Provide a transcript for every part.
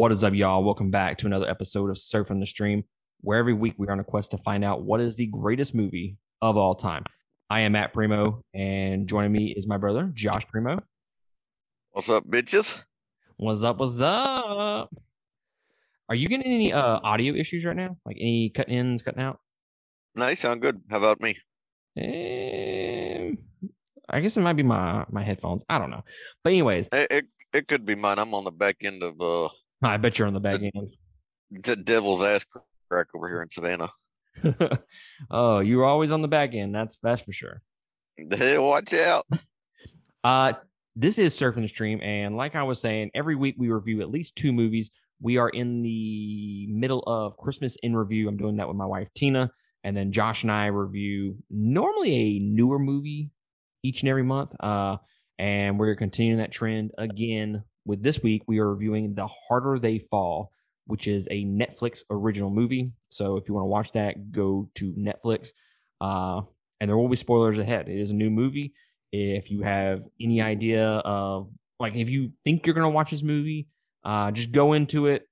What is up, y'all? Welcome back to another episode of Surfing the Stream, where every week we are on a quest to find out what is the greatest movie of all time. I am Matt Primo, and joining me is my brother, Josh Primo. What's up, bitches? What's up? What's up? Are you getting any uh, audio issues right now? Like any cut ins, cutting out? No, you sound good. How about me? Eh, I guess it might be my my headphones. I don't know. But anyways, It, it it could be mine. I'm on the back end of uh I bet you're on the back end. the devil's ass crack over here in Savannah. oh, you're always on the back end. That's that's for sure. Hey, watch out. Uh, this is Surfing the Stream, and like I was saying, every week we review at least two movies. We are in the middle of Christmas in review. I'm doing that with my wife Tina, and then Josh and I review normally a newer movie each and every month. Uh, and we're continuing that trend again with this week. We are reviewing The Harder They Fall, which is a Netflix original movie. So if you want to watch that, go to Netflix. Uh, and there will be spoilers ahead. It is a new movie. If you have any idea of like if you think you're gonna watch this movie, uh, just go into it,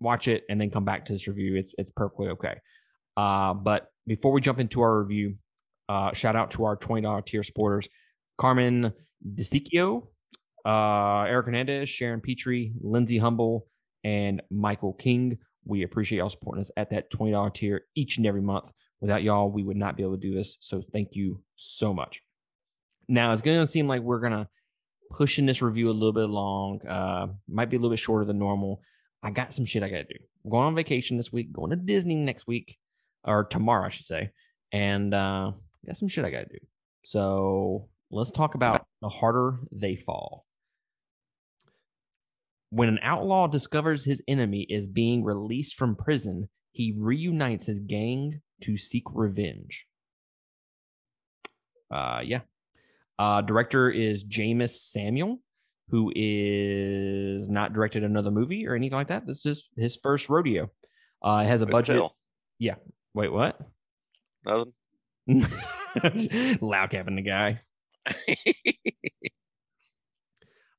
watch it, and then come back to this review. It's it's perfectly okay. Uh, but before we jump into our review, uh, shout out to our twenty dollar tier supporters: Carmen DeSicchio, uh, Eric Hernandez, Sharon Petrie, Lindsay Humble, and Michael King. We appreciate y'all supporting us at that twenty dollar tier each and every month. Without y'all, we would not be able to do this. So thank you so much. Now it's going to seem like we're going to pushing this review a little bit long. Uh, might be a little bit shorter than normal. I got some shit I got to do. I'm going on vacation this week, going to Disney next week or tomorrow, I should say. And uh, got some shit I got to do. So let's talk about the harder they fall. When an outlaw discovers his enemy is being released from prison, he reunites his gang to seek revenge. Uh, yeah. Uh, director is Jeymes Samuel, who is not directed another movie or anything like that. This is his first rodeo. Uh, it has a Good budget. Yeah. Wait, what? Nothing. Loud capping the guy.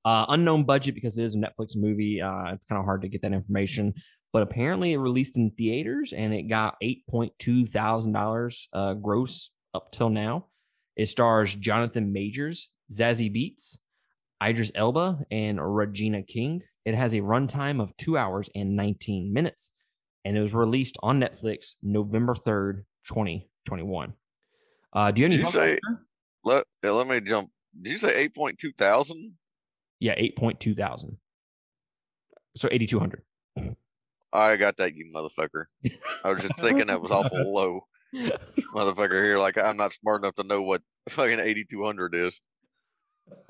Uh, unknown budget because it is a Netflix movie. Uh, it's kind of hard to get that information, but apparently it released in theaters and it got eight point two thousand dollars uh, gross up till now. It stars Jonathan Majors, Zazie Beetz, Idris Elba, and Regina King. It has a runtime of two hours and nineteen minutes, and it was released on Netflix November third, twenty twenty one. Uh, do you have any? Did you say- let let me jump. Did you say eight point two thousand? Yeah, eight point two thousand. So eighty two hundred. I got that, you motherfucker. I was just thinking that was awful low. Motherfucker here, like I'm not smart enough to know what fucking eighty two hundred is.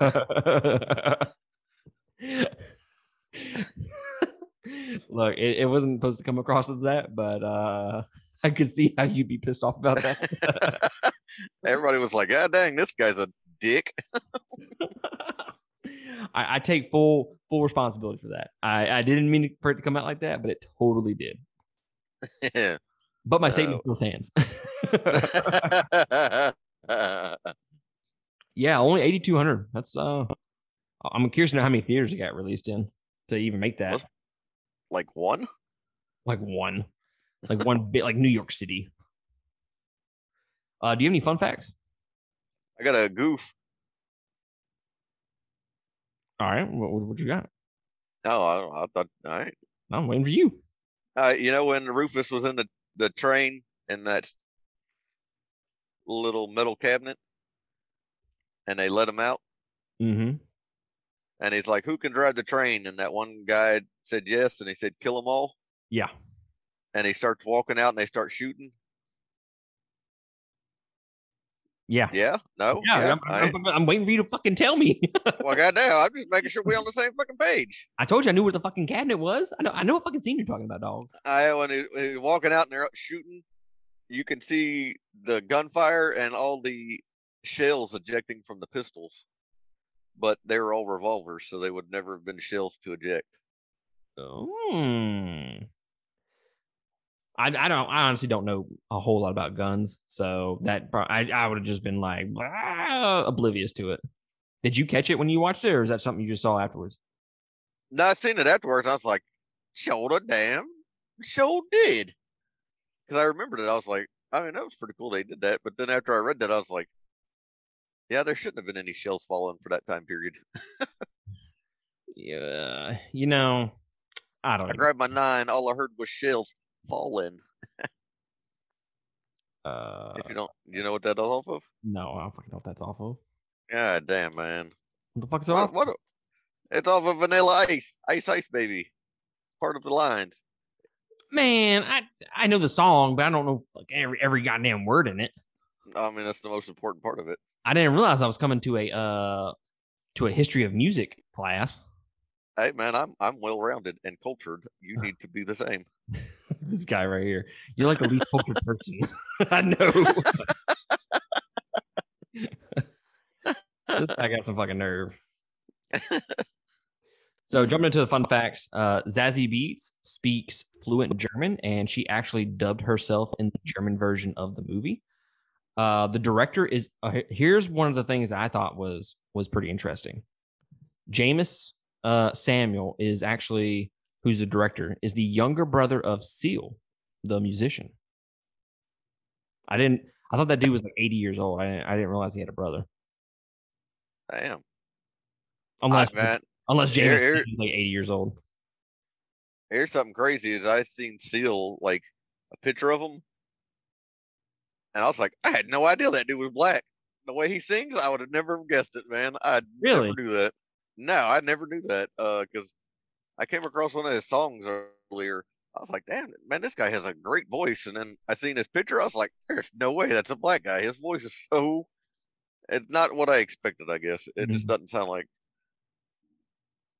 Look, it, it wasn't supposed to come across as that, but uh I could see how you'd be pissed off about that. Everybody was like, "God dang, this guy's a dick." I, I take full full responsibility for that. I, I didn't mean for it to come out like that, but it totally did. Yeah. But my statement Oh. still stands. yeah, only eighty two hundred. That's uh I'm curious to know how many theaters it got released in to even make that. Like one? like one, like one bit, like New York City. Uh, do you have any fun facts? I got a goof. All right, what, what, you got? No, I, I thought. All right. I'm waiting for you. Uh, you know when Rufus was in the the train in that little metal cabinet, and they let him out, Mm-hmm. and he's like, "Who can drive the train?" And that one guy said yes, and he said, "Kill them all." Yeah. And he starts walking out, and they start shooting. Yeah. Yeah, no, Yeah, I'm, I, I'm, I'm waiting for you to fucking tell me. well, goddamn, I'm just making sure we're on the same fucking page. I told you I knew where the fucking cabinet was. I know. I know what fucking scene you're talking about, dog. I when he, when he's walking out and they're shooting, you can see the gunfire and all the shells ejecting from the pistols, but they were all revolvers, so they would never have been shells to eject. Hmm. I, I don't. I honestly don't know a whole lot about guns, so that I I would have just been like "Ah," oblivious to it. Did you catch it when you watched it, or is that something you just saw afterwards? No, I seen it afterwards. I was like, Shoulda damn, sure did. Because I remembered it. I was like, I mean, that was pretty cool they did that. But then after I read that, I was like, yeah, there shouldn't have been any shells falling for that time period. Yeah, you know, I don't I know. grabbed my nine. All I heard was shells falling. Uh, If you don't, you know what that off of? no, I don't fucking know what that's off of. God damn, man. What the fuck's it What? off? what a- it's off of Vanilla Ice. Ice Ice Baby. Part of the lines. Man, I I know the song, but I don't know like every every goddamn word in it. I mean, that's the most important part of it. I didn't realize I was coming to a uh to a history of music class. Hey, man, I'm I'm well rounded and cultured. You need to be the same. this guy right here. You're like the least cultured person I know. I got some fucking nerve. So jumping into the fun facts, uh, Zazie Beetz speaks fluent German, and she actually dubbed herself in the German version of the movie. Uh, the director is uh, here's one of the things I thought was was pretty interesting. Jeymes uh, Samuel is actually who's the director is the younger brother of Seal, the musician. I didn't. I thought that dude was like 80 years old. I didn't. I didn't realize he had a brother. Damn. Unless I, man, unless here- Jeymes here- is like 80 years old. here's something crazy. Is I seen Seal like a picture of him, and I was like, I had no idea that dude was black. The way he sings, I would have never guessed it, man. I Really? never knew that. No, I never knew that. Uh, because I came across one of his songs earlier. I was like, damn, man, this guy has a great voice. And then I seen his picture. I was like, there's no way that's a black guy. His voice is so. It's not what I expected. I guess it just doesn't sound like.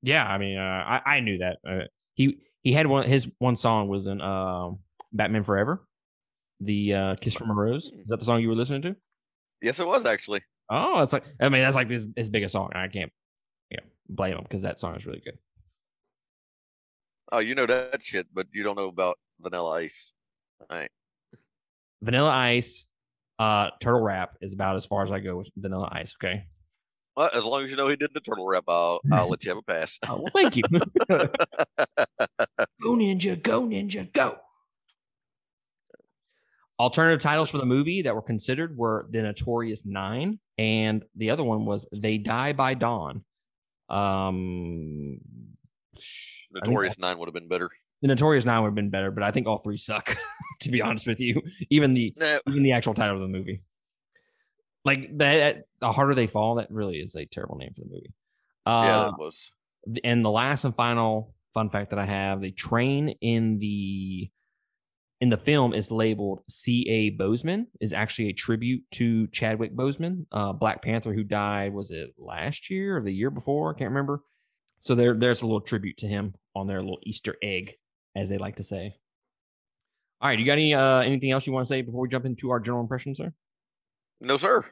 Yeah, I mean, uh, I I knew that. Uh, he he had one. His one song was in um, Batman Forever, the uh, "Kiss from a Rose." Is that the song you were listening to? Yes, it was actually. Oh, it's like I mean, that's like his, his biggest song. I can't, yeah, blame him because that song is really good. Oh, you know that shit, but you don't know about Vanilla Ice. All right. Vanilla Ice, uh, Turtle Wrap is about as far as I go with Vanilla Ice. Okay. Well, as long as you know he did the turtle wrap, I'll I'll let you have a pass. Oh, well, thank you. go Ninja, go Ninja, go. Alternative titles for the movie that were considered were The Notorious Nine, and the other one was They Die by Dawn. Um, I think Notorious Nine would have been better. the Notorious Nine would have been better, but I think all three suck. to be honest with you, even the even the actual title of the movie, like that, the harder they fall, that really is a terrible name for the movie. Uh, yeah, that was. and the last and final fun fact that I have: the train in the in the film is labeled C.A. Boseman. is actually a tribute to Chadwick Boseman, uh, Black Panther, who died was it last year or the year before? I can't remember. So there, there's a little tribute to him on their little Easter egg, as they like to say. All right, you got any uh, anything else you want to say before we jump into our general impressions, sir? No, sir.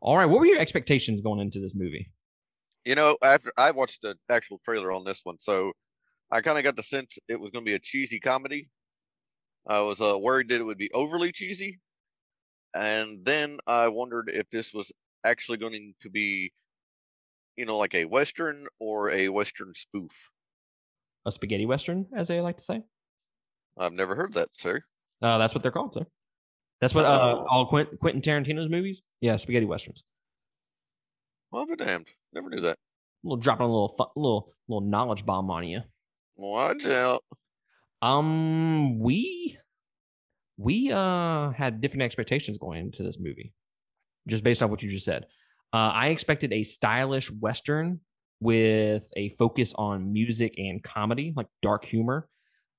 All right, what were your expectations going into this movie? You know, after I watched the actual trailer on this one, so I kind of got the sense it was going to be a cheesy comedy. I was uh, worried that it would be overly cheesy, and then I wondered if this was actually going to be, you know, like a western or a western spoof. A spaghetti western, as they like to say. I've never heard that, sir. Uh, that's what they're called, sir. That's what uh, Oh. all Quint- Quentin Tarantino's movies. Yeah, spaghetti westerns. Well, be damned. Never knew that. little dropping a little fun, little little knowledge bomb on you. Watch out. Um, we we uh had different expectations going into this movie, just based off what you just said. Uh, I expected a stylish western with a focus on music and comedy, like dark humor.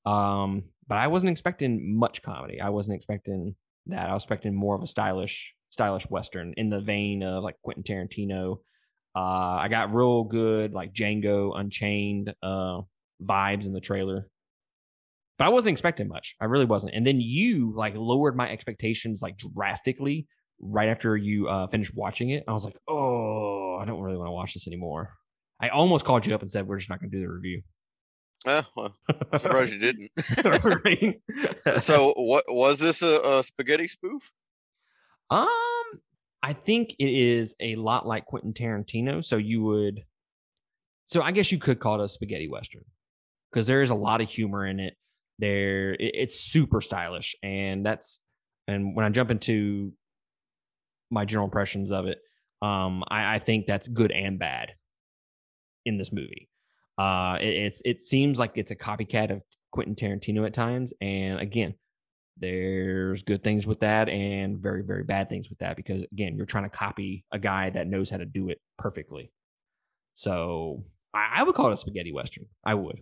Um, but I wasn't expecting much comedy. I wasn't expecting that. I was expecting more of a stylish, stylish western in the vein of like Quentin Tarantino. Uh, I got real good like Django Unchained uh vibes in the trailer but I wasn't expecting much. I really wasn't. And then you like lowered my expectations like drastically right after you uh, finished watching it. I was like, oh, I don't really want to watch this anymore. I almost called you up and said we're just not going to do the review. Eh, well, I'm surprised you didn't. Right? so, what was this a, a spaghetti spoof? um, I think it is a lot like Quentin Tarantino. So you would, so I guess you could call it a spaghetti western. because there is a lot of humor in it. There, it, it's super stylish, and that's and when I jump into my general impressions of it, um, I, I think that's good and bad in this movie. Uh, it, it's it seems like it's a copycat of Quentin Tarantino at times, and again, there's good things with that and very very bad things with that because again, you're trying to copy a guy that knows how to do it perfectly. So I, I would call it a spaghetti western. I would.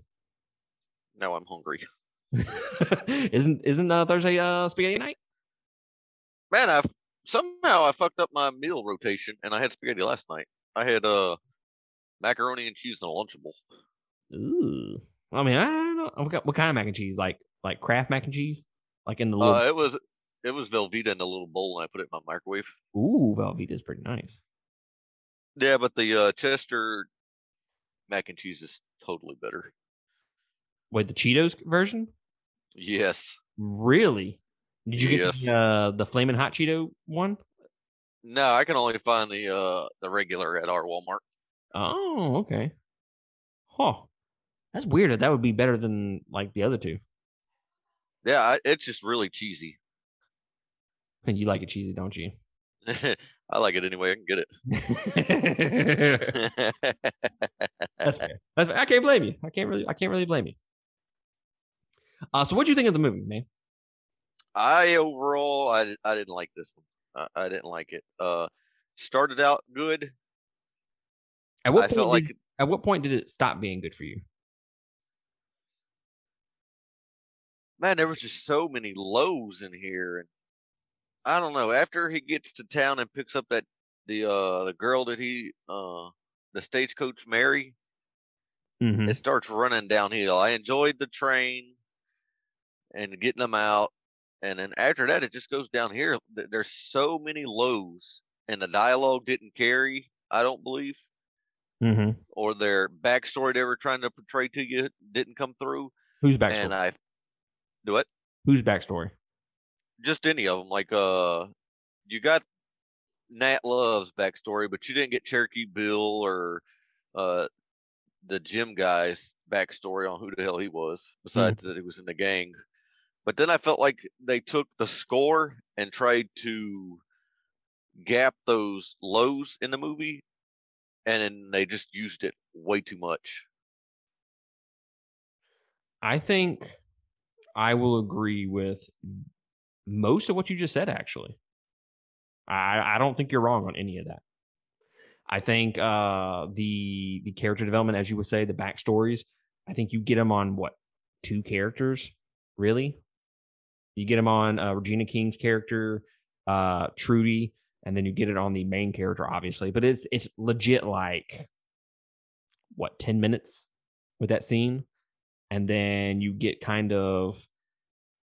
Now I'm hungry. isn't isn't uh, Thursday uh, spaghetti night? Man, I somehow I fucked up my meal rotation and I had spaghetti last night. I had uh macaroni and cheese and a lunchable. Ooh. I mean, I don't know. What, what kind of mac and cheese? Like like Kraft mac and cheese? Like in the little Uh, it was it was Velveeta in a little bowl and I put it in my microwave. Ooh, Velveeta is pretty nice. Yeah, but the uh, Chester mac and cheese is totally better. Wait, the Cheetos version? Yes. Really? Did you get Yes. the, uh, the flaming hot Cheeto one? No, I can only find the uh the regular at our Walmart. Oh, okay. Huh. That's weird. that That would be better than like the other two. Yeah, I, it's just really cheesy. And you like it cheesy, don't you? I like it anyway. I can get it. That's fair. That's fair. I can't blame you. I can't really. I can't really blame you. Uh, so, what do you think of the movie, man? I overall, I, I didn't like this one. I, I didn't like it. Uh, started out good. At what I point felt like at what point did it stop being good for you? man, there was just so many lows in here, and I don't know. After he gets to town and picks up that the uh the girl that he uh the stagecoach Mary, Mm-hmm. it starts running downhill. I enjoyed the train and getting them out, and then after that, it just goes down here. There's so many lows, and the dialogue didn't carry. I don't believe, Mm-hmm. or their backstory they were trying to portray to you didn't come through. Who's backstory? And I do it. Who's backstory? just any of them. Like uh, you got Nat Love's backstory, but you didn't get Cherokee Bill or uh the Jim guy's backstory on who the hell he was, besides that he was in the gang. But then I felt like they took the score and tried to gap those lows in the movie, and then they just used it way too much. I think I will agree with most of what you just said. Actually, I I don't think you're wrong on any of that. I think uh, the the character development, as you would say, the backstories. I think you get them on what two characters, really. You get him on uh, Regina King's character, uh, Trudy, and then you get it on the main character, obviously. But it's it's legit like what ten minutes with that scene, and then you get kind of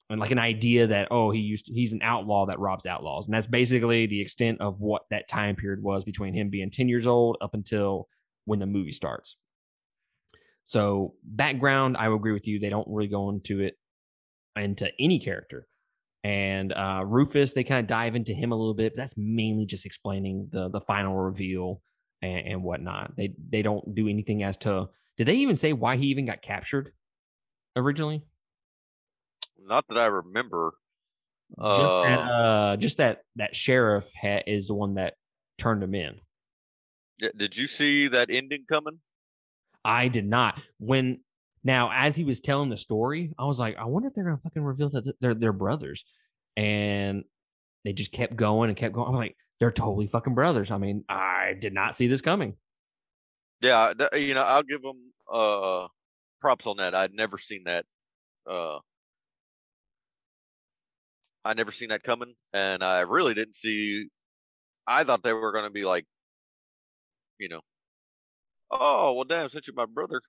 and like an idea that oh he used to, he's an outlaw that robs outlaws and that's basically the extent of what that time period was between him being 10 years old up until when the movie starts so background i agree with you they don't really go into it into any character and uh rufus they kind of dive into him a little bit but that's mainly just explaining the the final reveal and, and whatnot they they don't do anything as to did they even say why he even got captured originally Not that I remember. just that, Uh, uh, just that that sheriff ha- is the one that turned him in. did you see that ending coming? I did not. When now, as he was telling the story, I was like, I wonder if they're gonna fucking reveal that th- they're they're brothers, and they just kept going and kept going. I'm like, they're totally fucking brothers. I mean, I did not see this coming. Yeah, you know, I'll give them uh props on that. I'd never seen that. Uh, I never seen that coming, and I really didn't see. I thought they were going to be like, you know, oh well, damn, since you're my brother,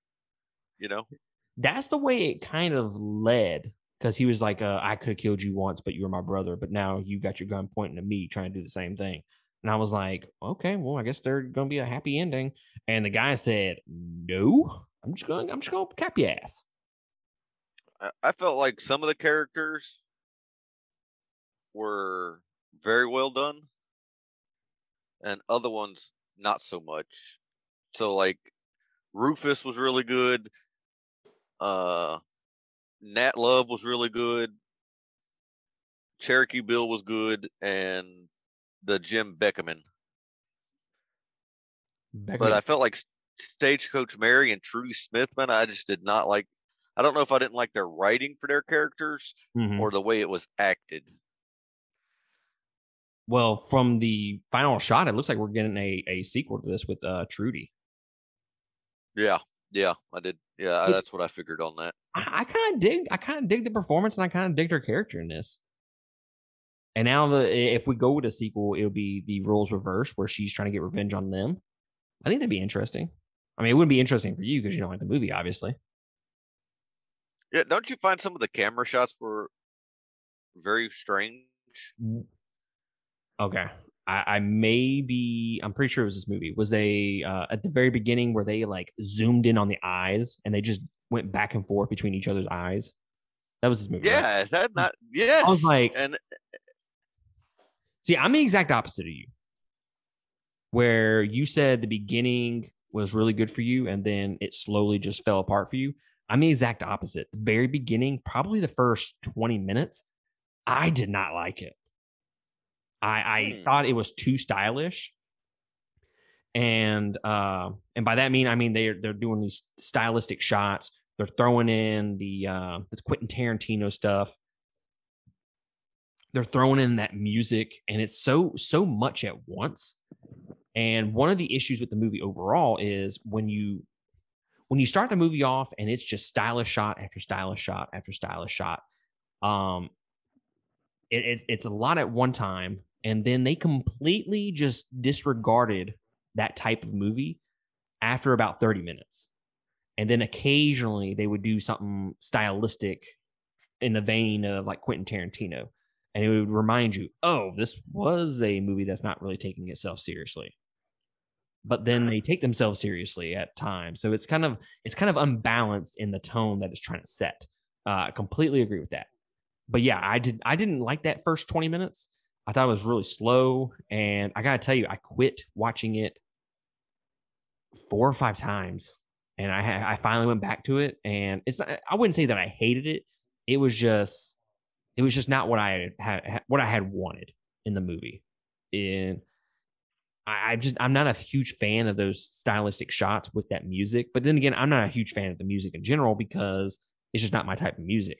you know. That's the way it kind of led because he was like, uh, I could have killed you once, but you were my brother. But now you got your gun pointing at me, trying to do the same thing. And I was like, okay, well, I guess they're gonna be a happy ending. And the guy said, no, I'm just gonna, I'm just gonna cap your ass. I felt like some of the characters were very well done, and other ones not so much. So like Rufus was really good. Uh, Nat Love was really good. Cherokee Bill was good, and the Jim Beckerman. But I felt like Stagecoach Mary and Trudy Smithman, I just did not like. I don't know if I didn't like their writing for their characters Mhm. or the way it was acted. well, from the final shot, it looks like we're getting a, a sequel to this with uh, Trudy. Yeah, yeah, I did. Yeah, that's what I figured on that. I, I kind of dig. I kind of dig the performance, and I kind of dig her character in this. And now, the if we go with a sequel, it'll be the roles reversed, where she's trying to get revenge on them. I think that'd be interesting. I mean, it wouldn't be interesting for you because you don't like the movie, obviously. Yeah, don't you find some of the camera shots were very strange? Mm. Okay. I, I may be I'm pretty sure it was this movie. Was they uh at the very beginning where they like zoomed in on the eyes and they just went back and forth between each other's eyes? That was this movie. right? Yeah, is that not? Yes. I was like- and See, I'm the exact opposite of you. Where you said the beginning was really good for you and then it slowly just fell apart for you. I'm the exact opposite. The very beginning, probably the first 20 minutes, I did not like it. I, I Hmm. thought it was too stylish. And uh and by that mean I mean they're they're doing these stylistic shots. They're throwing in the uh the Quentin Tarantino stuff they're throwing in that music and it's so so much at once and one of the issues with the movie overall is when you when you start the movie off and it's just stylish shot after stylish shot after stylish shot um it, it's it's a lot at one time and then they completely just disregarded that type of movie after about 30 minutes and then occasionally they would do something stylistic in the vein of like Quentin Tarantino and it would remind you, oh, this was a movie that's not really taking itself seriously. But then they take themselves seriously at times, so it's kind of it's kind of unbalanced in the tone that it's trying to set. Uh, I completely agree with that. But yeah, I did I didn't like that first twenty minutes. I thought it was really slow, and I gotta tell you, I quit watching it four or five times, and I I finally went back to it, and it's I wouldn't say that I hated it. It was just it was just not what I had, had what I had wanted in the movie. And I, I just I'm not a huge fan of those stylistic shots with that music. But then again, I'm not a huge fan of the music in general because it's just not my type of music.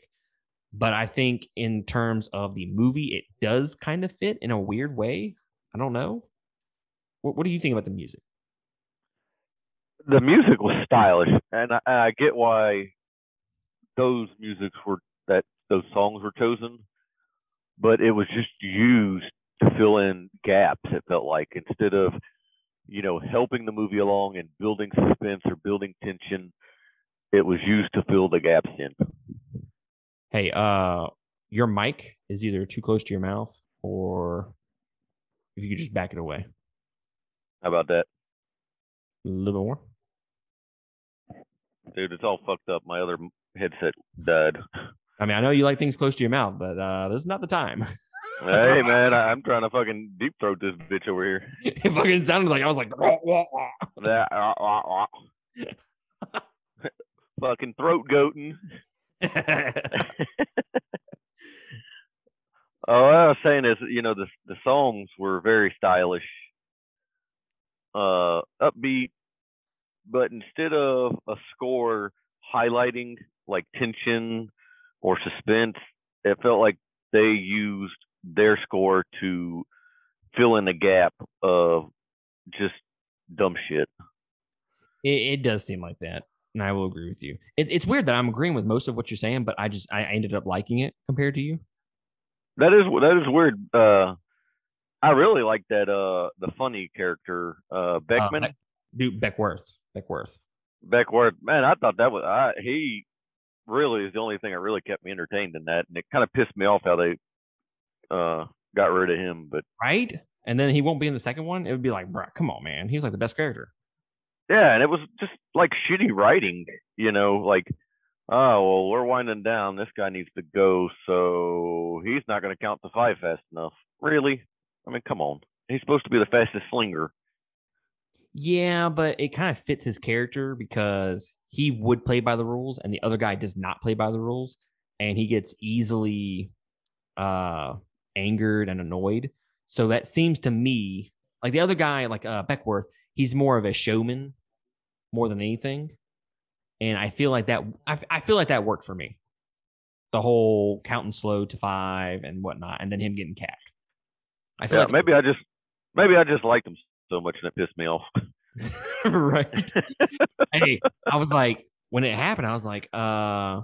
But I think in terms of the movie, it does kind of fit in a weird way. I don't know. What, what do you think about the music? the music was stylish, and I, I get why those musics were that those songs were chosen, but it was just used to fill in gaps. It felt like instead of you know helping the movie along and building suspense or building tension, it was used to fill the gaps in. Hey, uh, your mic is either too close to your mouth or if you could just back it away How about that, a little more. dude? It's all fucked up. My other headset died. I mean, I know you like things close to your mouth, but uh, this is not the time. hey man, I'm trying to fucking deep throat this bitch over here. it fucking sounded like I was like, "Wah, wah, wah." That fucking throat goating. Oh, what I was saying is, you know, the the songs were very stylish, uh, upbeat, but instead of a score highlighting like tension or suspense, it felt like they used their score to fill in the gap of just dumb shit. it, it does seem like that, and I will agree with you. It, it's weird that I'm agreeing with most of what you're saying, but I just I ended up liking it compared to you. That is that is weird. Uh, I really like that. Uh, the funny character, uh, Beckman. Beck- Dude, Beckwourth, Beckwourth. Beckwourth, man, I thought that was I, he really is the only thing that really kept me entertained in that, and it kind of pissed me off how they uh got rid of him. But right? And then he won't be in the second one. It would be like, bro, come on, man. He's like the best character. yeah, and it was just like shitty writing, you know, like oh well, we're winding down. This guy needs to go, so he's not going to count to five fast enough. Really? I mean, come on. He's supposed to be the fastest slinger. Yeah, but it kind of fits his character because he would play by the rules and the other guy does not play by the rules and he gets easily uh angered and annoyed. So that seems to me like the other guy, like uh Beckwourth, he's more of a showman more than anything. And I feel like that I, I feel like that worked for me. The whole counting slow to five and whatnot, and then him getting capped. I feel Yeah, like maybe I just maybe I just liked him so much and it pissed me off. right. hey, I was like, when it happened, I was like, uh,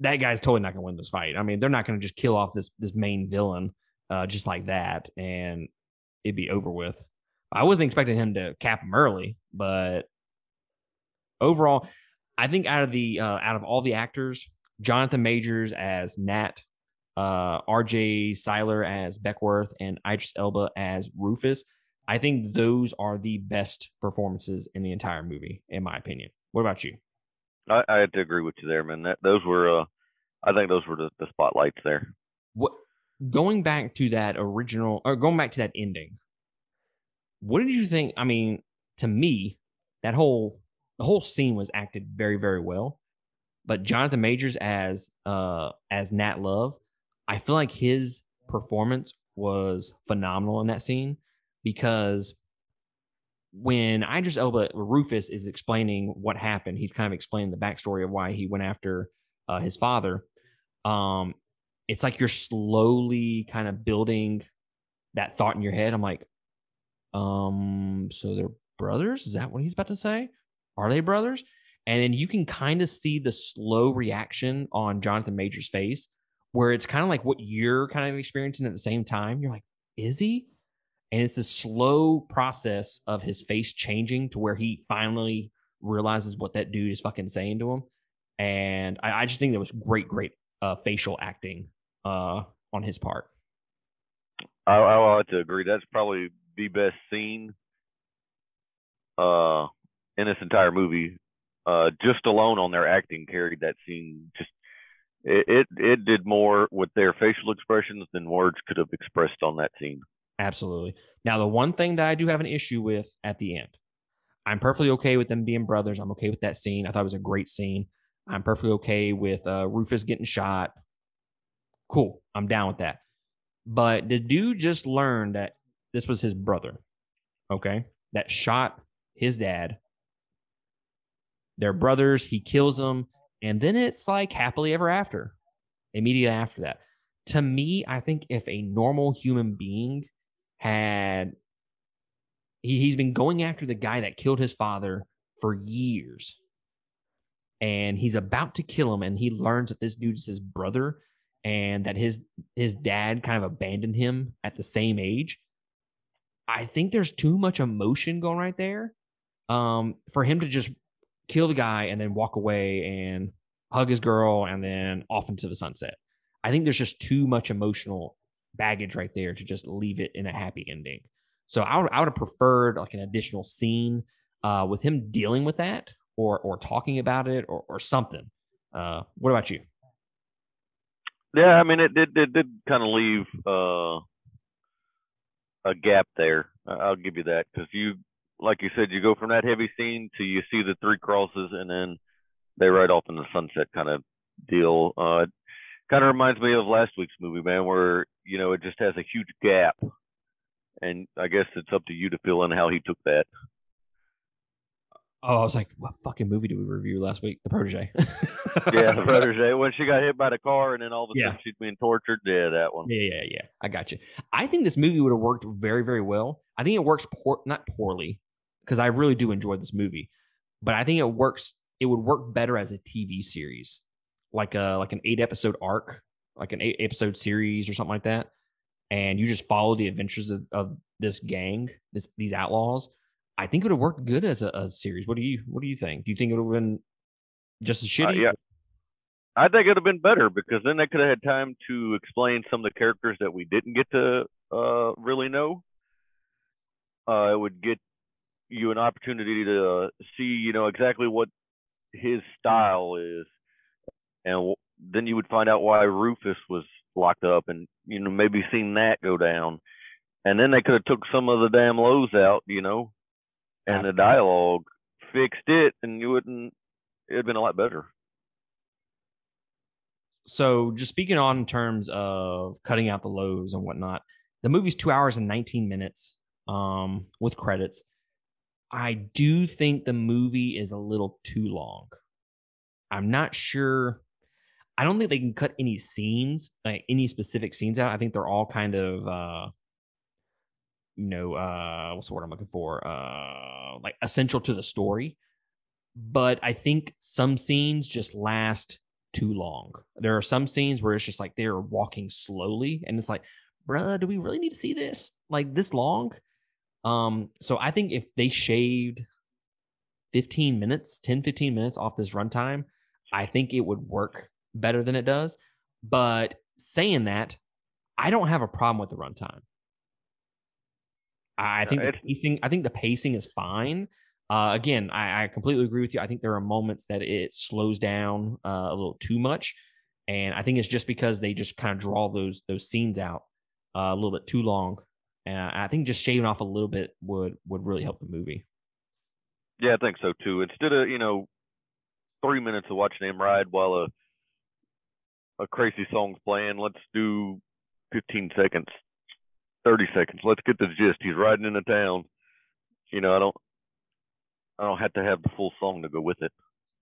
that guy's totally not gonna win this fight. I mean, they're not gonna just kill off this this main villain uh just like that and it'd be over with. I wasn't expecting him to cap him early, but overall, I think out of the uh out of all the actors, Jonathan Majors as Nat, uh RJ Cyler as Beckwourth, and Idris Elba as Rufus, I think those are the best performances in the entire movie, in my opinion. What about you? I, I had to agree with you there, man. That those were uh I think those were the, the spotlights there. What going back to that original or going back to that ending, what did you think? I mean, to me, that whole the whole scene was acted very, very well. But Jonathan Majors as uh as Nat Love, I feel like his performance was phenomenal in that scene because when Idris Elba Rufus is explaining what happened, he's kind of explaining the backstory of why he went after uh, his father. Um, it's like you're slowly kind of building that thought in your head. I'm like, um, so they're brothers? Is that what he's about to say? Are they brothers? And then you can kind of see the slow reaction on Jonathan Major's face, where it's kind of like what you're kind of experiencing at the same time. You're like, is he? And it's a slow process of his face changing to where he finally realizes what that dude is fucking saying to him. And I, I just think that was great, great uh, facial acting uh, on his part. I, I have to agree. That's probably the best scene uh in this entire movie. Uh just alone on their acting carried that scene just it, it it did more with their facial expressions than words could have expressed on that scene. Absolutely. Now, the one thing that I do have an issue with at the end, I'm perfectly okay with them being brothers. I'm okay with that scene. I thought it was a great scene. I'm perfectly okay with uh, Rufus getting shot. Cool. I'm down with that. But the dude just learned that this was his brother, okay, that shot his dad. They're brothers. He kills them. And then it's like happily ever after, immediately after that. To me, I think if a normal human being had he, he's been going after the guy that killed his father for years and he's about to kill him and he learns that this dude is his brother and that his his dad kind of abandoned him at the same age i think there's too much emotion going right there um for him to just kill the guy and then walk away and hug his girl and then off into the sunset i think there's just too much emotional baggage right there to just leave it in a happy ending. So I would I would have preferred like an additional scene uh, with him dealing with that or or talking about it or or something. Uh, what about you? Yeah, I mean it did did kind of leave uh a gap there. I'll give you that because you like you said you go from that heavy scene to you see the three crosses and then they ride off in the sunset kind of deal. Uh kind of reminds me of last week's movie, man, where you know it just has a huge gap, and I guess it's up to you to fill in how he took that. Oh, I was like, what fucking movie did we review last week? The Protege. Yeah, the protege when she got hit by the car, and then all of a Yeah. sudden she's being tortured. Yeah, that one. Yeah, yeah, yeah. I got you. I think this movie would have worked very, very well. I think it works poor, not poorly, because I really do enjoy this movie, but I think it works. It would work better as a TV series, like a like an eight episode arc, like an eight episode series or something like that, and you just follow the adventures of, of this gang, this these outlaws. I think it would have worked good as a, a series. What do you What do you think? Do you think it would have been just as Uh, shitty? yeah. I think it'd have been better because then they could have had time to explain some of the characters that we didn't get to uh, really know. Uh, it would get you an opportunity to see, you know, exactly what his style is, and w- then you would find out why Rufus was locked up, and you know maybe seen that go down, and then they could have took some of the damn lows out, you know, and the dialogue fixed it, and you wouldn't it'd been a lot better. So, just speaking on in terms of cutting out the lows and whatnot, the movie's two hours and 19 minutes um, with credits. I do think the movie is a little too long. I'm not sure. I don't think they can cut any scenes, like any specific scenes out. I think they're all kind of, uh, you know, uh, what's the word I'm looking for? Uh, like essential to the story. But I think some scenes just last too long. There are some scenes where it's just like they're walking slowly, and it's like, bruh, do we really need to see this like this long? Um, so I think if they shaved 15 minutes, 10, 15 minutes off this runtime, I think it would work better than it does. But saying that, I don't have a problem with the runtime. I think the pacing, I think the pacing is fine. Uh, again, I, I, completely agree with you. I think there are moments that it slows down uh, a little too much, and I think it's just because they just kind of draw those those scenes out uh, a little bit too long. And I think just shaving off a little bit would would really help the movie. Yeah, I think so too. Instead of you know three minutes of watching him ride while a a crazy song's playing, let's do 15 seconds, 30 seconds. Let's get the gist. He's riding into town. You know, I don't I don't have to have the full song to go with it.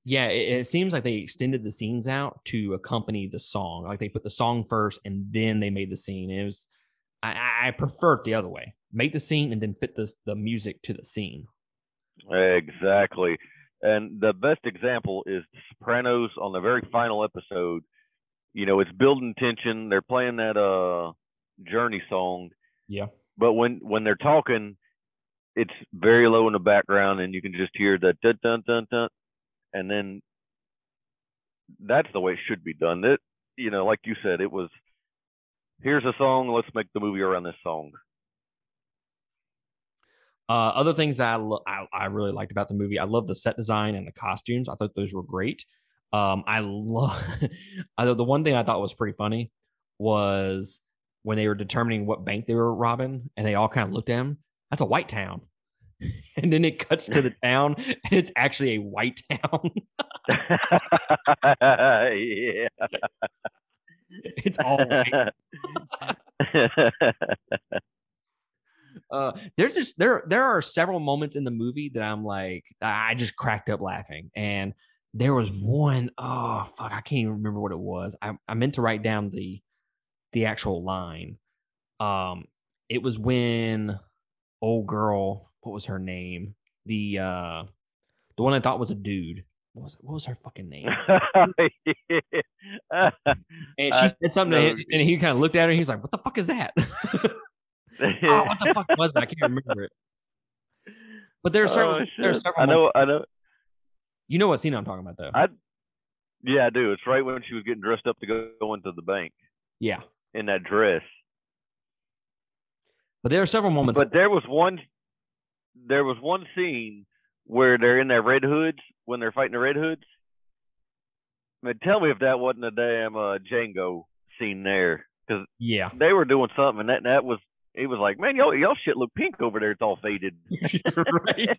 Yeah, it, it, seems like they extended the scenes out to accompany the song. Like they put the song first and then they made the scene. It was I, I prefer it the other way. Make the scene and then fit this the music to the scene. Exactly. And the best example is The Sopranos on the very final episode. You know, it's building tension. They're playing that uh journey song. Yeah. But when when they're talking, it's very low in the background, and you can just hear the dun dun dun dun, and then that's the way it should be done. That you know, like you said, it was here's a song, let's make the movie around this song. Uh, other things I, lo- I, I really liked about the movie, I love the set design and the costumes. I thought those were great. Um, I love I, the one thing I thought was pretty funny was when they were determining what bank they were robbing, and they all kind of looked at him that's a white town. And then it cuts to the town and it's actually a white town. yeah. It's all uh, there's just there there are several moments in the movie that I'm like I just cracked up laughing and there was one oh fuck I can't even remember what it was I, I meant to write down the the actual line um it was when old girl. What was her name? The uh the one I thought was a dude. What was what was her fucking name? and she uh, said something to him, and he kind of looked at her. and He was like, "What the fuck is that?" oh, what the fuck was that? I can't remember it. But there are several. Oh, there are several. I know. Moments. I know. You know what scene I'm talking about, though. I, yeah, I do. It's right when she was getting dressed up to go, go into the bank. Yeah. In that dress. But there are several moments. But there was one, there was one scene where they're in their red hoods when they're fighting the red hoods. I mean, tell me if that wasn't a damn uh, Django scene there, because yeah, they were doing something, and that that was he was like, man, y'all y'all shit look pink over there. It's all faded. right.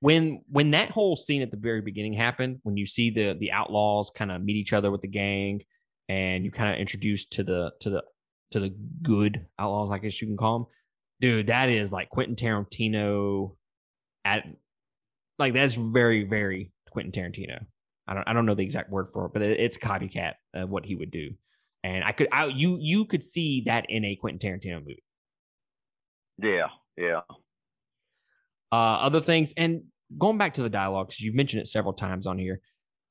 when when that whole scene at the very beginning happened, when you see the the outlaws kind of meet each other with the gang, and you kind of introduced to the to the to the good outlaws, I guess you can call them. Dude, that is like Quentin Tarantino at like that's very, very Quentin Tarantino. I don't I don't know the exact word for it, but it, it's copycat of what he would do. And I could I you you could see that in a Quentin Tarantino movie. Yeah, yeah. Uh other things and going back to the dialogue, because you've mentioned it several times on here.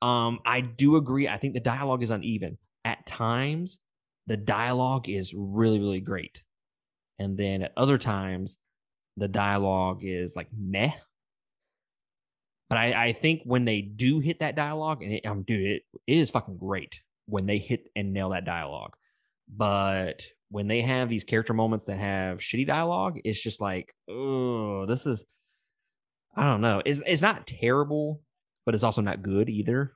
Um, I do agree. I think the dialogue is uneven. At times, the dialogue is really, really great. And then at other times, the dialogue is like meh. But I, I think when they do hit that dialogue, and it, um, dude, it, it is fucking great when they hit and nail that dialogue. But when they have these character moments that have shitty dialogue, it's just like, oh, this is, I don't know. It's it's not terrible, but it's also not good either.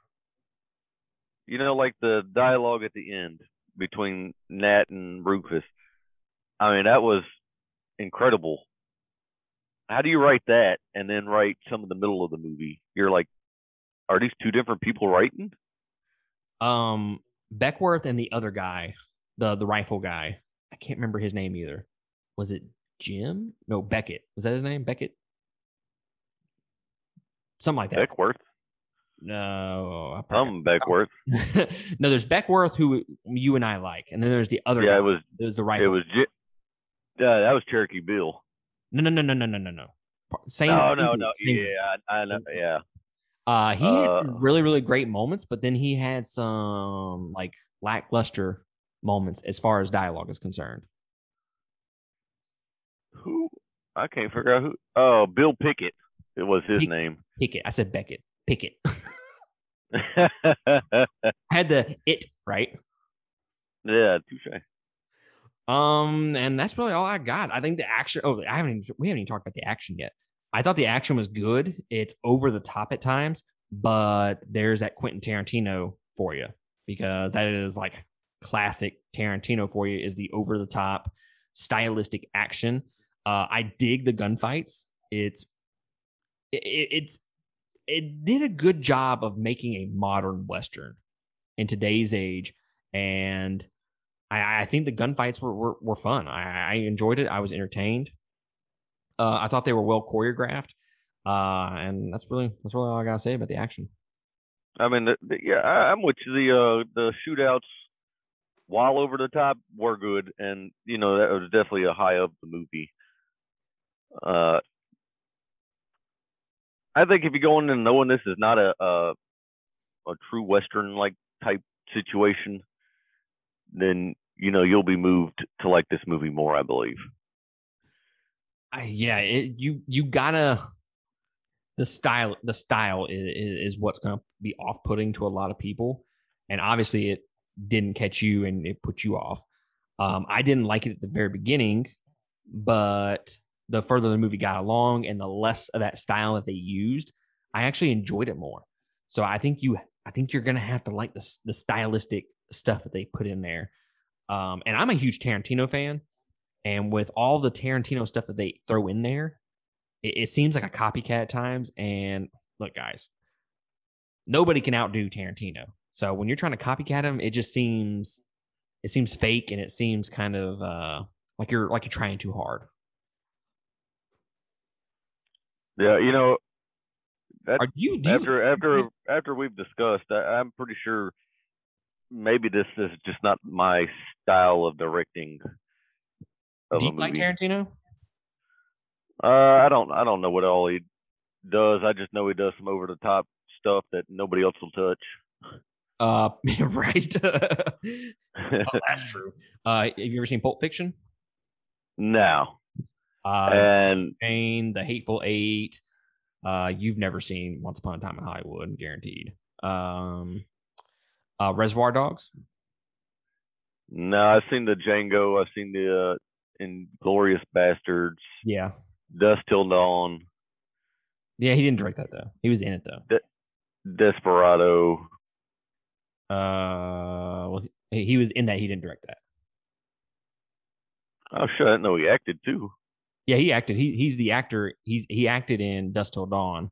You know, like the dialogue at the end between Nat and Rufus. I mean, that was incredible. How do you write that and then write some of the middle of the movie? You're like are these two different people writing? Um, Beckwourth and the other guy, the the rifle guy. I can't remember his name either. Was it Jim? No, Beckett. Was that his name? Beckett. Something like that. Beckwourth. No, I probably- Some Beckwourth. no, there's Beckwourth who you and I like, and then there's the other. Yeah, guy. it was. There's the It was. Uh, that was Cherokee Bill. No, no, no, no, no, no, no, no. Same. No, no, no. Yeah, I, I know. Yeah. Uh, he had Uh, really, really great moments, but then he had some like lackluster moments as far as dialogue is concerned. Who? I can't figure out who. Oh, Bill Pickett. It was his Pick- name. Pickett. I said Beckett. Pickett. yeah, had the it right. Yeah, touche. Um, and that's really all I got. I think the action. Oh, I haven't. Even, we haven't even talked about the action yet. I thought the action was good. It's over the top at times, but there's that Quentin Tarantino for you because that is like classic Tarantino for you. Is the over the top stylistic action. Uh, I dig the gunfights. It's it, it- it's it did a good job of making a modern western in today's age, and I, I think the gunfights were, were were fun. I, I enjoyed it. I was entertained. Uh, I thought they were well choreographed, uh, and that's really that's really all I gotta say about the action. I mean, the, the, yeah, I, I'm with you. The uh, the shootouts, while over the top, were good, and you know that was definitely a high of the movie. Uh, I think if you go in and knowing this is not a a, a true western like type situation, then you know you'll be moved to like this movie more. I believe. I, yeah, it, you you gotta the style the style is, is what's gonna be off putting to a lot of people, and obviously it didn't catch you and it put you off. Um, I didn't like it at the very beginning, but the further the movie got along and the less of that style that they used, I actually enjoyed it more. So I think you I think you're gonna have to like the the stylistic stuff that they put in there. Um, and I'm a huge Tarantino fan. And with all the Tarantino stuff that they throw in there, it, it seems like a copycat at times. And look, guys, nobody can outdo Tarantino. So when you're trying to copycat him, it just seems it seems fake and it seems kind of uh like you're like you're trying too hard. Yeah, you know. That, Are you do you, after after after we've discussed, I, I'm pretty sure maybe this is just not my style of directing. Of do you like. Tarantino? Uh, I don't I don't know what all he does. I just know he does some over the top stuff that nobody else will touch. Uh, right. oh, that's true. Uh, have you ever seen Pulp Fiction? No. Uh, and Jane, The Hateful Eight. Uh, you've never seen Once Upon a Time in Hollywood, guaranteed. Um, uh, Reservoir Dogs. no, I've seen the Django. I've seen the uh, Inglourious Basterds, Yeah, Dusk Till Dawn, yeah. He didn't direct that though. He was in it though. Desperado. Uh, was he, he was in that? He didn't direct that. Oh shit, I didn't know he acted too. Yeah, he acted. He he's the actor. He's he acted in Dusk Till Dawn,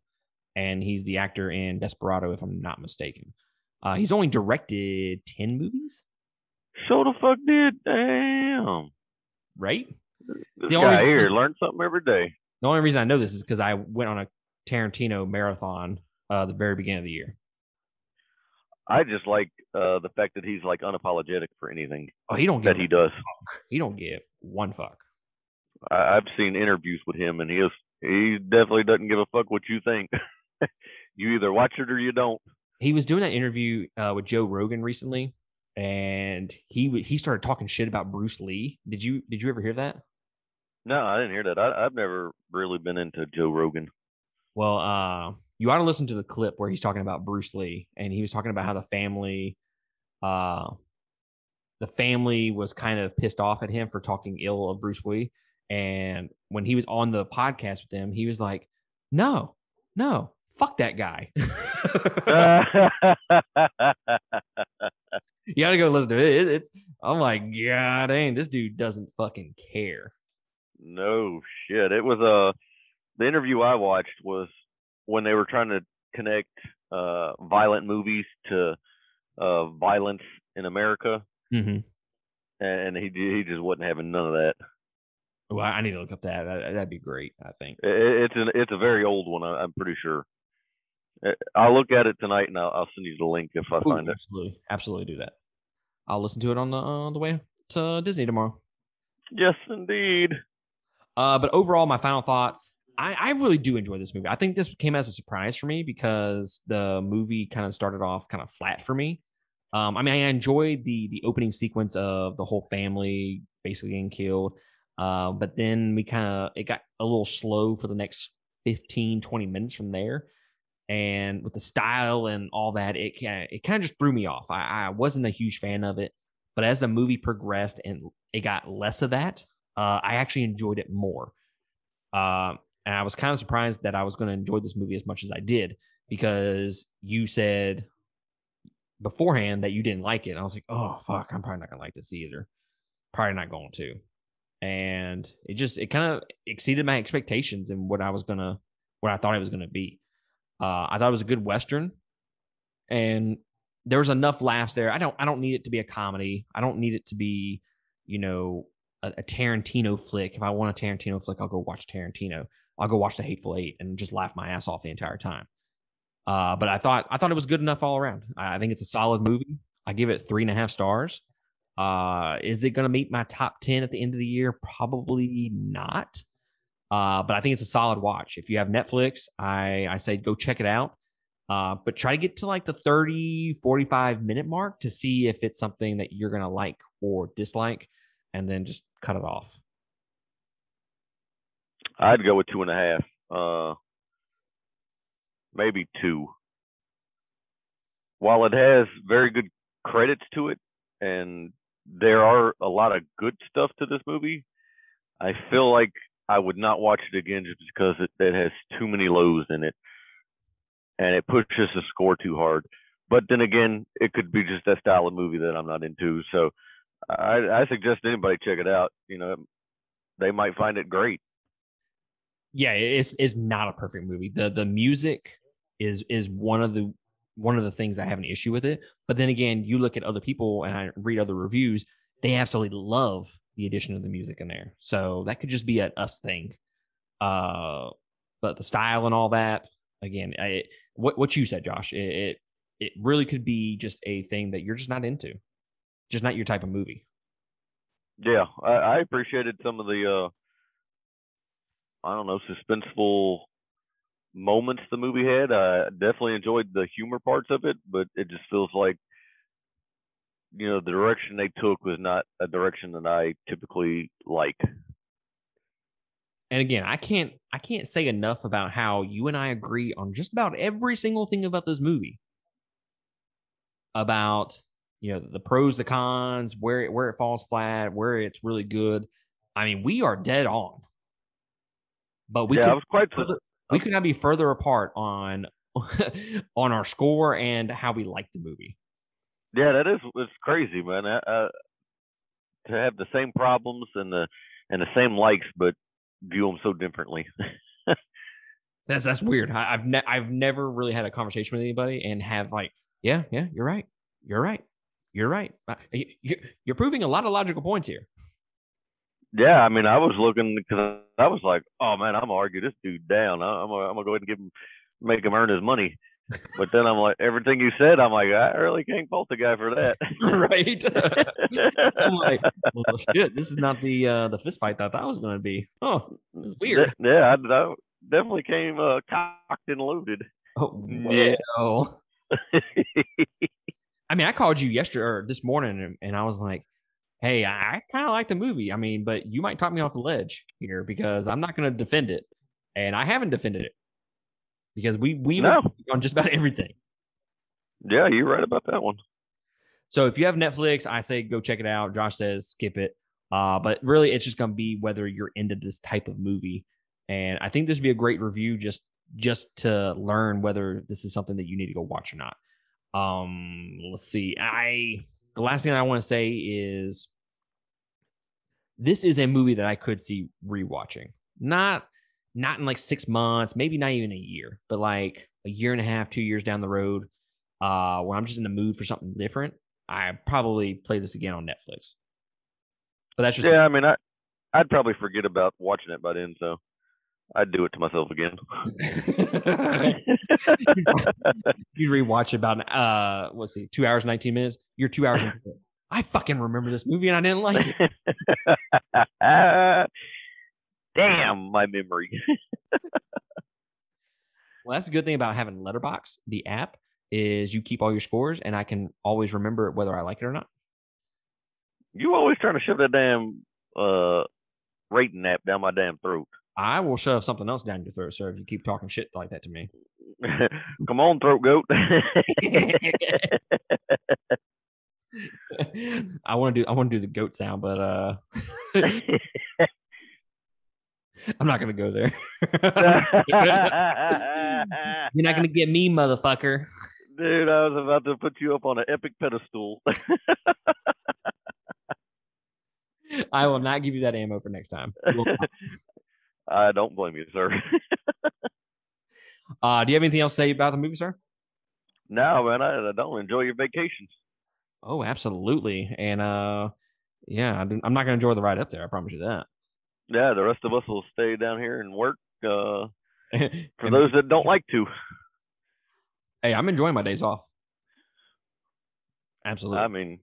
and he's the actor in Desperado, if I'm not mistaken. Uh, he's only directed ten movies, So the fuck did. Damn. right? This The guy reason- here learn something every day. The only reason I know this is because I went on a Tarantino marathon uh, the very beginning of the year. I just like uh, the fact that he's like unapologetic for anything Oh, he don't give that he does. he don't give one fuck. I, I've seen interviews with him, and he is he definitely doesn't give a fuck what you think. you either watch it or you don't. He was doing that interview uh, with Joe Rogan recently, and he he started talking shit about Bruce Lee. Did you did you ever hear that? No, I didn't hear that. I, I've never really been into Joe Rogan. Well, uh, you ought to listen to the clip where he's talking about Bruce Lee, and he was talking about how the family, uh, the family was kind of pissed off at him for talking ill of Bruce Lee, and when he was on the podcast with them, he was like, "No, no, fuck that guy." you got to go listen to it. It- It's I'm like, God dang, this dude doesn't fucking care. no shit. It was uh, the interview I watched was when they were trying to connect uh, violent movies to uh, violence in America, Mm-hmm. and he he just wasn't having none of that. Well, I need to look up that. that that'd be great. I think. It's an it's a very old one. I'm pretty sure. I'll look at it tonight and I'll, I'll send you the link if I Ooh, find it. absolutely, absolutely do that. I'll listen to it on the on the way to Disney tomorrow. Yes, indeed. Uh, but overall, my final thoughts. I, I really do enjoy this movie. I think this came as a surprise for me because the movie kind of started off kind of flat for me. Um, I mean, I enjoyed the the opening sequence of the whole family basically getting killed. Uh, but then we kind of it got a little slow for the next 15, 20 minutes from there. And with the style and all that, it kind it kind of just threw me off. I, I wasn't a huge fan of it, but as the movie progressed and it got less of that, uh, I actually enjoyed it more. Uh, and I was kind of surprised that I was going to enjoy this movie as much as I did because you said beforehand that you didn't like it. And I was like, oh, fuck, I'm probably not going to like this either. Probably not going to. And it just, it kind of exceeded my expectations and what I was to, what I thought it was to be. Uh, I thought it was a good Western and there was enough laughs there. I don't, I don't need it to be a comedy. I don't need it to be, you know, a, a Tarantino flick. If I want a Tarantino flick, I'll go watch Tarantino. I'll go watch The Hateful Eight and just laugh my ass off the entire time. Uh, but I thought I thought it was good enough all around. I, I think it's a solid movie. I give it three and a half stars. Uh, is it going to meet my top ten at the end of the year? Probably not. Uh, but I think it's a solid watch. If you have Netflix, I I say go check it out. Uh, but try to get to like the 30, 45 minute mark to see if it's something that you're going to like or dislike, and then just cut it off. I'd go with two and a half. Uh, maybe two. While it has very good credits to it, and there are a lot of good stuff to this movie, I feel like I would not watch it again just because it, it has too many lows in it, and it pushes the score too hard. But then again, it could be just that style of movie that I'm not into. So I, I suggest anybody check it out. You know, they might find it great. yeah, it's it's not a perfect movie. The the music is is one of the one of the things I have an issue with it. But then again, you look at other people and I read other reviews, they absolutely love the addition of the music in there. So that could just be an us thing. Uh but the style and all that, again, I what what you said, Josh, it, it it really could be just a thing that you're just not into. Just not your type of movie. Yeah, I, I appreciated some of the uh I don't know, suspenseful moments the movie had. I definitely enjoyed the humor parts of it, but it just feels like you know, the direction they took was not a direction that I typically like. And again, I can't I can't say enough about how you and I agree on just about every single thing about this movie. About you know the pros, the cons, where it, where it falls flat, where it's really good. I mean, we are dead on. But we yeah, could I was quite further, we could not be further apart on on our score and how we like the movie. Yeah, that is it's crazy, man. Uh, to have the same problems and the and the same likes, but view them so differently. That's that's weird. I, I've ne- I've never really had a conversation with anybody and have like, yeah, yeah, you're right, you're right, you're right. Uh, you, you- you're proving a lot of logical points here. Yeah, I mean, I was looking because I was like, oh man, I'm gonna argue this dude down. I'm gonna, I'm gonna go ahead and give him, make him earn his money. But then I'm like, everything you said, I'm like, I really can't fault the guy for that. right? I'm like, well, shit, this is not the uh, the fist fight that I thought it was to be. Oh, it's weird. Yeah, I, I definitely came uh, cocked and loaded. Oh, well. I mean, I called you yesterday or this morning, and, and I was like, "Hey, I, kind of like the movie. I mean, but you might talk me off the ledge here because I'm not going to defend it, and I haven't defended it because we we No. on just about everything. yeah, you're right about that one. So if you have Netflix, I say go check it out. Josh says skip it. Uh, but really, it's just going to be whether you're into this type of movie, and I think this would be a great review just just to learn whether this is something that you need to go watch or not. Um, let's see. I the last thing I want to say is this is a movie that I could see rewatching. Not not in like six months, maybe not even a year, but like a year and a half, two years down the road, uh, when I'm just in the mood for something different, I probably play this again on Netflix. But that's just yeah, I mean, I I'd probably forget about watching it by then, so I'd do it to myself again. You'd rewatch about uh let's see, two hours nineteen minutes. You're two hours. I fucking remember this movie and I didn't like it. Damn, my memory. Well, that's the good thing about having Letterboxd, the app, is you keep all your scores, and I can always remember whether I like it or not. you always trying to shove that damn uh rating app down my damn throat. I will shove something else down your throat, sir, if you keep talking shit like that to me. Come on, throat goat. I want to do I want to do the goat sound, but uh I'm not gonna go there. You're not gonna get me, motherfucker. Dude, I was about to put you up on an epic pedestal. I will not give you that ammo for next time. I don't blame you, sir. Uh, do you have anything else to say about the movie, sir? no, man, I, I don't enjoy your vacations. Oh, absolutely. And uh, yeah, I'm not gonna enjoy the ride up there. I promise you that. Yeah, the rest of us will stay down here and work. Uh, for those that don't like to, hey, I'm enjoying my days off. Absolutely. I mean,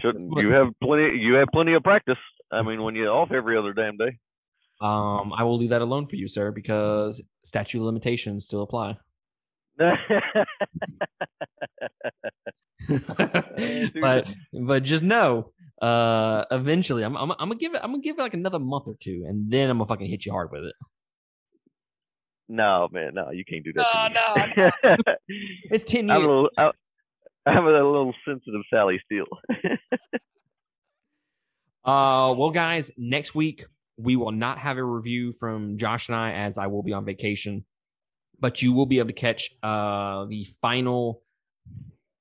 shouldn't you have plenty? You have plenty of practice. I mean, when you're off every other damn day. Um, I will leave that alone for you, sir, because statute of limitations still apply. but but just know, uh, eventually, I'm, I'm I'm gonna give it. I'm gonna give it like another month or two, and then I'm gonna fucking hit you hard with it. no, man, no, you can't do that. No, to me. It's ten I'm a years. little, I, I'm a little sensitive, Sally Steele. Uh, well, guys, next week we will not have a review from Josh and I, as I will be on vacation, but you will be able to catch uh the final.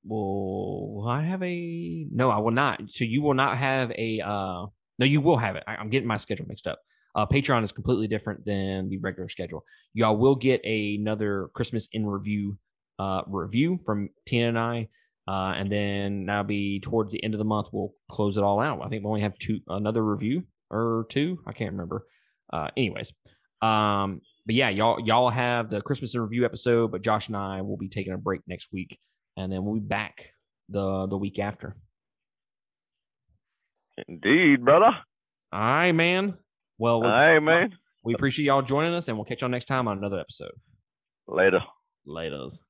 Will I have a? No, I will not. So you will not have a. uh No, you will have it. I, I'm getting my schedule mixed up. Uh, Patreon is completely different than the regular schedule. Y'all will get another Christmas in review uh review from Tina and I. Uh, and then that'll be towards the end of the month. We'll close it all out. I think we only have two another review or two. I can't remember. Uh, anyways, um, but yeah, y'all y'all have the Christmas in review episode, but Josh and I will be taking a break next week, and then we'll be back the the week after. Indeed, brother. All right, man. Well, we- Hey, man. we appreciate y'all joining us, and we'll catch y'all next time on another episode. Later. Laters.